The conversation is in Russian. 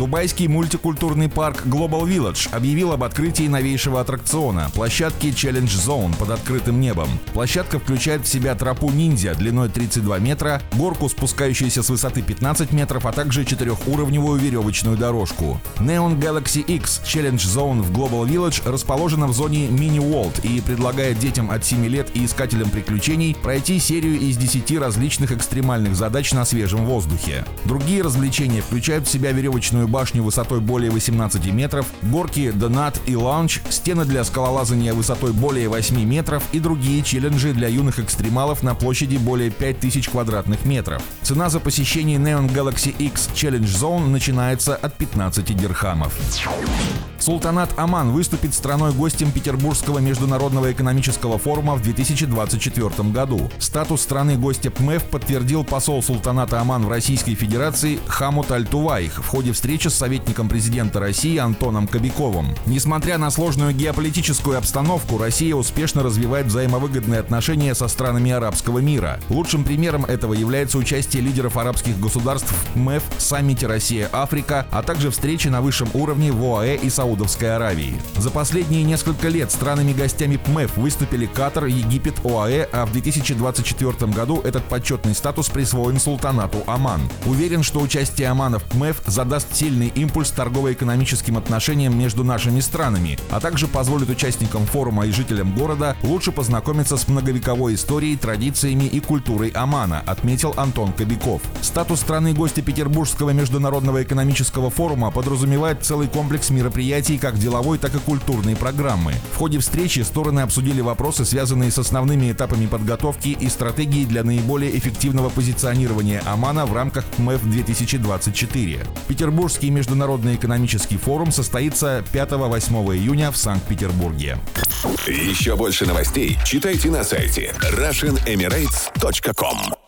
Дубайский мультикультурный парк Global Village объявил об открытии новейшего аттракциона – площадки Challenge Zone под открытым небом. Площадка включает в себя тропу ниндзя длиной 32 метра, горку, спускающуюся с высоты 15 метров, а также четырехуровневую веревочную дорожку. Neon Galaxy X Challenge Zone в Global Village расположена в зоне Mini World и предлагает детям от 7 лет и искателям приключений пройти серию из 10 различных экстремальных задач на свежем воздухе. Другие развлечения включают в себя веревочную башню высотой более 18 метров, горки Донат и Лаунч, стены для скалолазания высотой более 8 метров и другие челленджи для юных экстремалов на площади более 5000 квадратных метров. Цена за посещение Neon Galaxy X Challenge Zone начинается от 15 дирхамов. Султанат Оман выступит страной-гостем Петербургского международного экономического форума в 2024 году. Статус страны-гостя ПМЭФ подтвердил посол Султаната Оман в Российской Федерации Хамут Аль-Туваих в ходе встречи с советником президента России Антоном Кобяковым. Несмотря на сложную геополитическую обстановку, Россия успешно развивает взаимовыгодные отношения со странами арабского мира. Лучшим примером этого является участие лидеров арабских государств в МЭФ, саммите Россия-Африка, а также встречи на высшем уровне в ОАЭ и Саудовской Саудовской Аравии. За последние несколько лет странами-гостями ПМЭФ выступили Катар, Египет, ОАЭ, а в 2024 году этот почетный статус присвоен султанату Оман. Уверен, что участие Омана в ПМЭФ задаст сильный импульс торгово-экономическим отношениям между нашими странами, а также позволит участникам форума и жителям города лучше познакомиться с многовековой историей, традициями и культурой Омана, отметил Антон Кобяков. Статус страны-гостя Петербургского международного экономического форума подразумевает целый комплекс мероприятий мероприятий как деловой, так и культурной программы. В ходе встречи стороны обсудили вопросы, связанные с основными этапами подготовки и стратегией для наиболее эффективного позиционирования Омана в рамках МЭФ-2024. Петербургский международный экономический форум состоится 5-8 июня в Санкт-Петербурге. Еще больше новостей читайте на сайте RussianEmirates.com